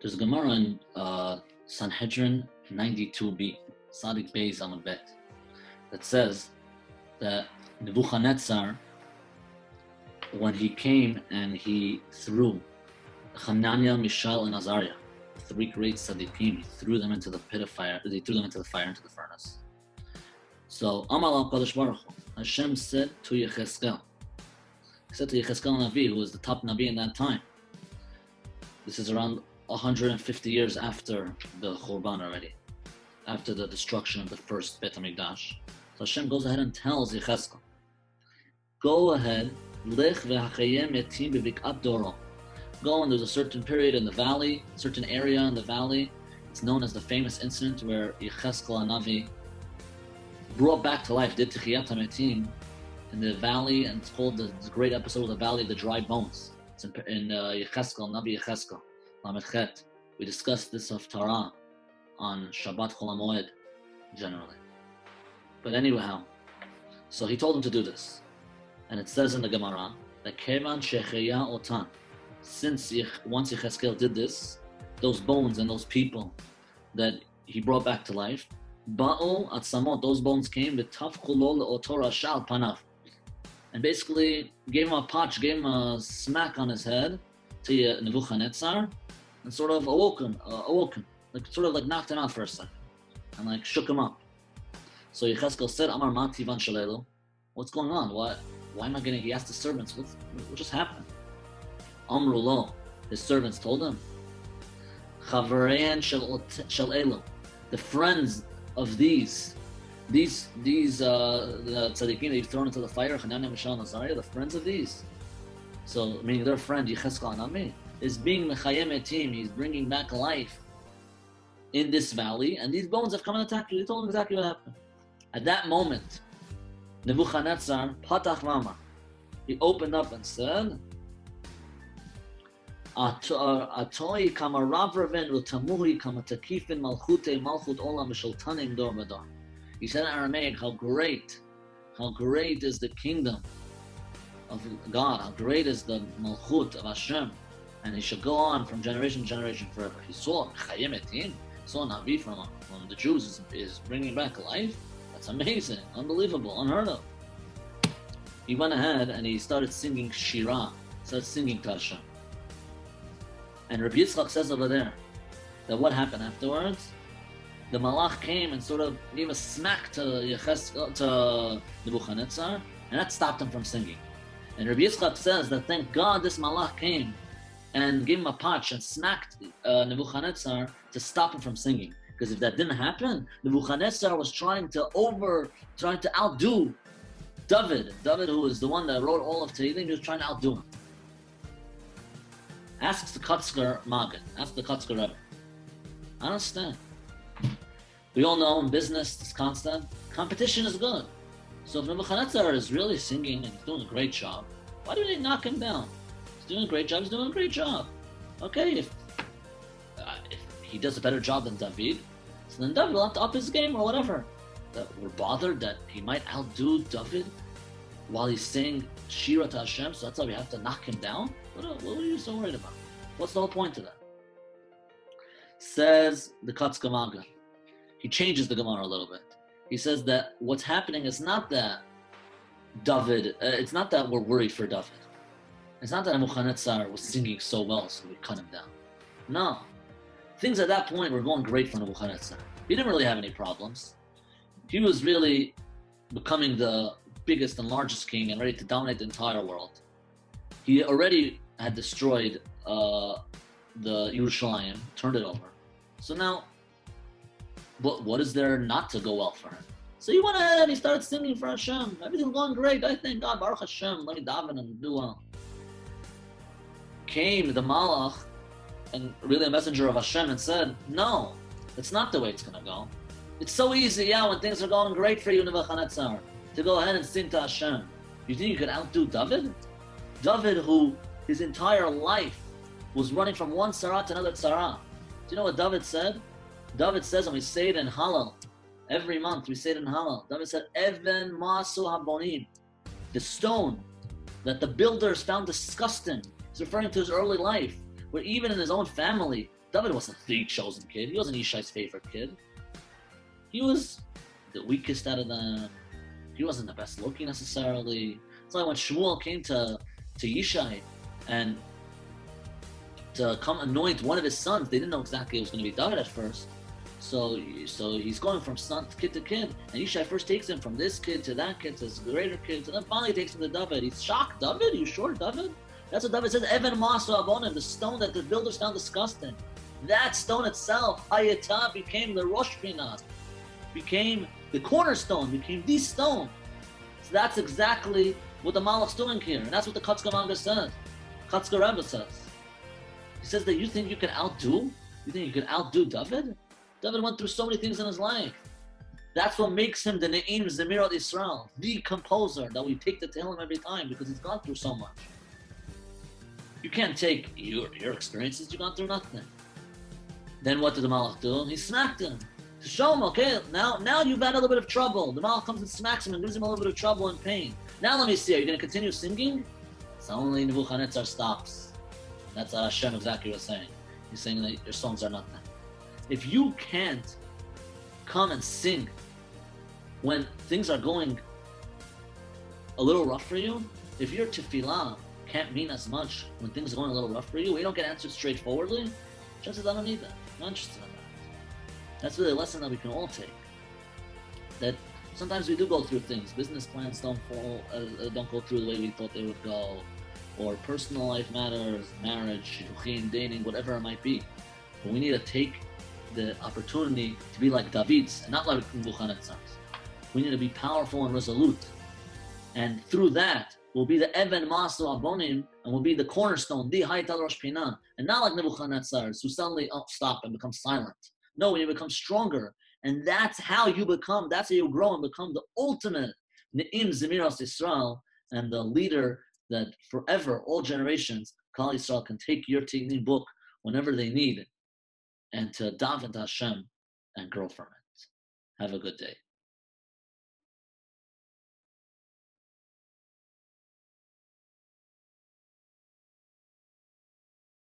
There's a Gemara in uh, Sanhedrin 92b, Sadiq Beis Amabet, that says that Nebuchadnezzar, when he came and he threw Hananiah, Mishael, and Azariah, three great tzaddikim, he threw them into the pit of fire, he threw them into the fire, into the furnace. So, Amal Kadosh Baruch Hashem said to Yecheskel, he said to Yecheskel Navi, who was the top Navi in that time, this is around 150 years after the Khurban already, after the destruction of the first Bet HaMikdash. So Hashem goes ahead and tells Yecheskel, go ahead, Lech v'hachayem yatim b'vik'at doro. Go and there's a certain period in the valley, a certain area in the valley. It's known as the famous incident where Yecheskel Navi brought back to life, did Tichiyat HaMetim in the valley, and it's called the, great episode of the Valley of the Dry Bones. It's in, in uh, Yecheskel, Nabi We discussed this of Torah on Shabbat Chol Hamoed generally. But anyhow, so he told him to do this. And it says in the Gemara that Kevan Shecheya Otan, since once Yecheskel did this, those bones and those people that he brought back to life, Ba'u Atzamot, those bones came, with Tafkulol Otora Shal Panav. And basically gave him a patch, gave him a smack on his head to Nebuchadnezzar, and sort of awoke him, uh, awoke him, like sort of like knocked him out for a second, and like shook him up. So Yecheskel said, "Amar Mati van Shalelo, what's going on? What? Why am I getting?" He asked the servants, "What? What just happened?" Amrulo, his servants told him, "Chavarein shel Elo, the friends of these." These these uh, the tzaddikim that you've thrown into the fire, Mishael, and Azariah, the friends of these. So meaning their friend Yecheskel Anami, is being mechayem etim. He's bringing back life in this valley, and these bones have come and attacked you. They told him exactly what happened. At that moment, Nebuchadnezzar patach mama. He opened up and said, uh, "Atoi kama ravraven utamuhi kama takifin malchute malchut olam mishultanim dor mador." He said in Aramaic, "How great, how great is the kingdom of God! How great is the malchut of Hashem!" and he should go on from generation to generation forever. He saw Chayim Etim, saw Navi from, from the Jews is, is bringing back life. That's amazing, unbelievable, unheard of. He went ahead and he started singing Shira, started singing to Hashem. And Rabbi Yitzchak says over there that what happened afterwards? The Malach came and sort of gave a smack to, Yeches, to Nebuchadnezzar, and that stopped him from singing. And Rabbi Yitzchak says that thank God this Malach came and gave him a punch and smacked uh, Nebuchadnezzar to stop him from singing. Because if that didn't happen, Nebuchadnezzar was trying to over, trying to outdo David. David, who is the one that wrote all of Tehillim, he was trying to outdo him. Asks the Kotzker Magen, ask the Kotzker Rebbe. I understand. We all know in business, it's constant. Competition is good. So if Nebuchadnezzar is really singing and he's doing a great job, why do they knock him down? He's doing a great job. He's doing a great job. Okay, if, uh, if he does a better job than David, so then David will have to up his game or whatever. That we're bothered that he might outdo David while he's saying Shira to Hashem, so that's why we have to knock him down. What are, what are you so worried about? What's the whole point of that? Says the Magen. He changes the Gemara a little bit. He says that what's happening is not that David, uh, it's not that we're worried for David. It's not that Nebuchadnezzar was singing so well, so we cut him down. No. Things at that point were going great for Nebuchadnezzar. He didn't really have any problems. He was really becoming the biggest and largest king and ready to dominate the entire world. He already had destroyed uh, the Yerushalayim, turned it over. So now, what, what is there not to go well for him? So he went ahead and he started singing for Hashem. Everything's going great. I thank God, Baruch Hashem. Let me daven and do well came the Malach and really a messenger of Hashem and said, No, it's not the way it's going to go. It's so easy, yeah, when things are going great for you, Nebuchadnezzar, to go ahead and sing to Hashem. You think you could outdo David? David, who his entire life was running from one tzara to another tzara. Do you know what David said? David says, and we say it in Hallel, every month we say it in Hallel. David said, Even masu habonim, the stone that the builders found disgusting, He's referring to his early life, where even in his own family, David wasn't the chosen kid. He wasn't Yishai's favorite kid. He was the weakest out of them. He wasn't the best looking necessarily. So when Shmuel came to to Yishai and to come anoint one of his sons, they didn't know exactly it was going to be David at first. So, so he's going from son to kid to kid, and Yishai first takes him from this kid to that kid to this greater kid, and then finally takes him to David. He's shocked. David, you sure, David? That's what David says. Evan Masu Abonim, the stone that the builders found disgusting. That stone itself, Hayata, became the Rosh Pinah, became the cornerstone, became the stone. So that's exactly what the Malach's doing here, and that's what the Manga says. Kotzker Rebbe says. He says that you think you can outdo? You think you can outdo David? David went through so many things in his life. That's what makes him the Ne'im Zemirat Israel, the composer that we take to him every time because he's gone through so much. You can't take your, your experiences, you've gone through nothing. Then what did the Malach do? He smacked him to show him, okay, now now you've had a little bit of trouble. The Malach comes and smacks him and gives him a little bit of trouble and pain. Now let me see, are you going to continue singing? Only Nebuchadnezzar stops. That's what Hashem exactly was saying. He's saying that your songs are nothing. If you can't come and sing when things are going a little rough for you, if your tefillah can't mean as much when things are going a little rough for you, we don't get answered straightforwardly, chances I don't need that. I'm not interested in that. That's really a lesson that we can all take. That sometimes we do go through things. Business plans don't fall, uh, uh don't go through the way we thought they would go, or personal life matters, marriage, dating, whatever it might be. But we need to take the opportunity to be like David's and not like Nebuchadnezzar's. We need to be powerful and resolute. And through that, we'll be the Evan Masu Abonim and we'll be the cornerstone, the Haital Rosh Pinah. And not like Nebuchadnezzar's who suddenly oh, stop and become silent. No, when you become stronger. And that's how you become, that's how you grow and become the ultimate Ne'im Zemiras Israel and the leader that forever, all generations, Kal can take your Tehillim book whenever they need it and to daven to Hashem and grow from it. Have a good day.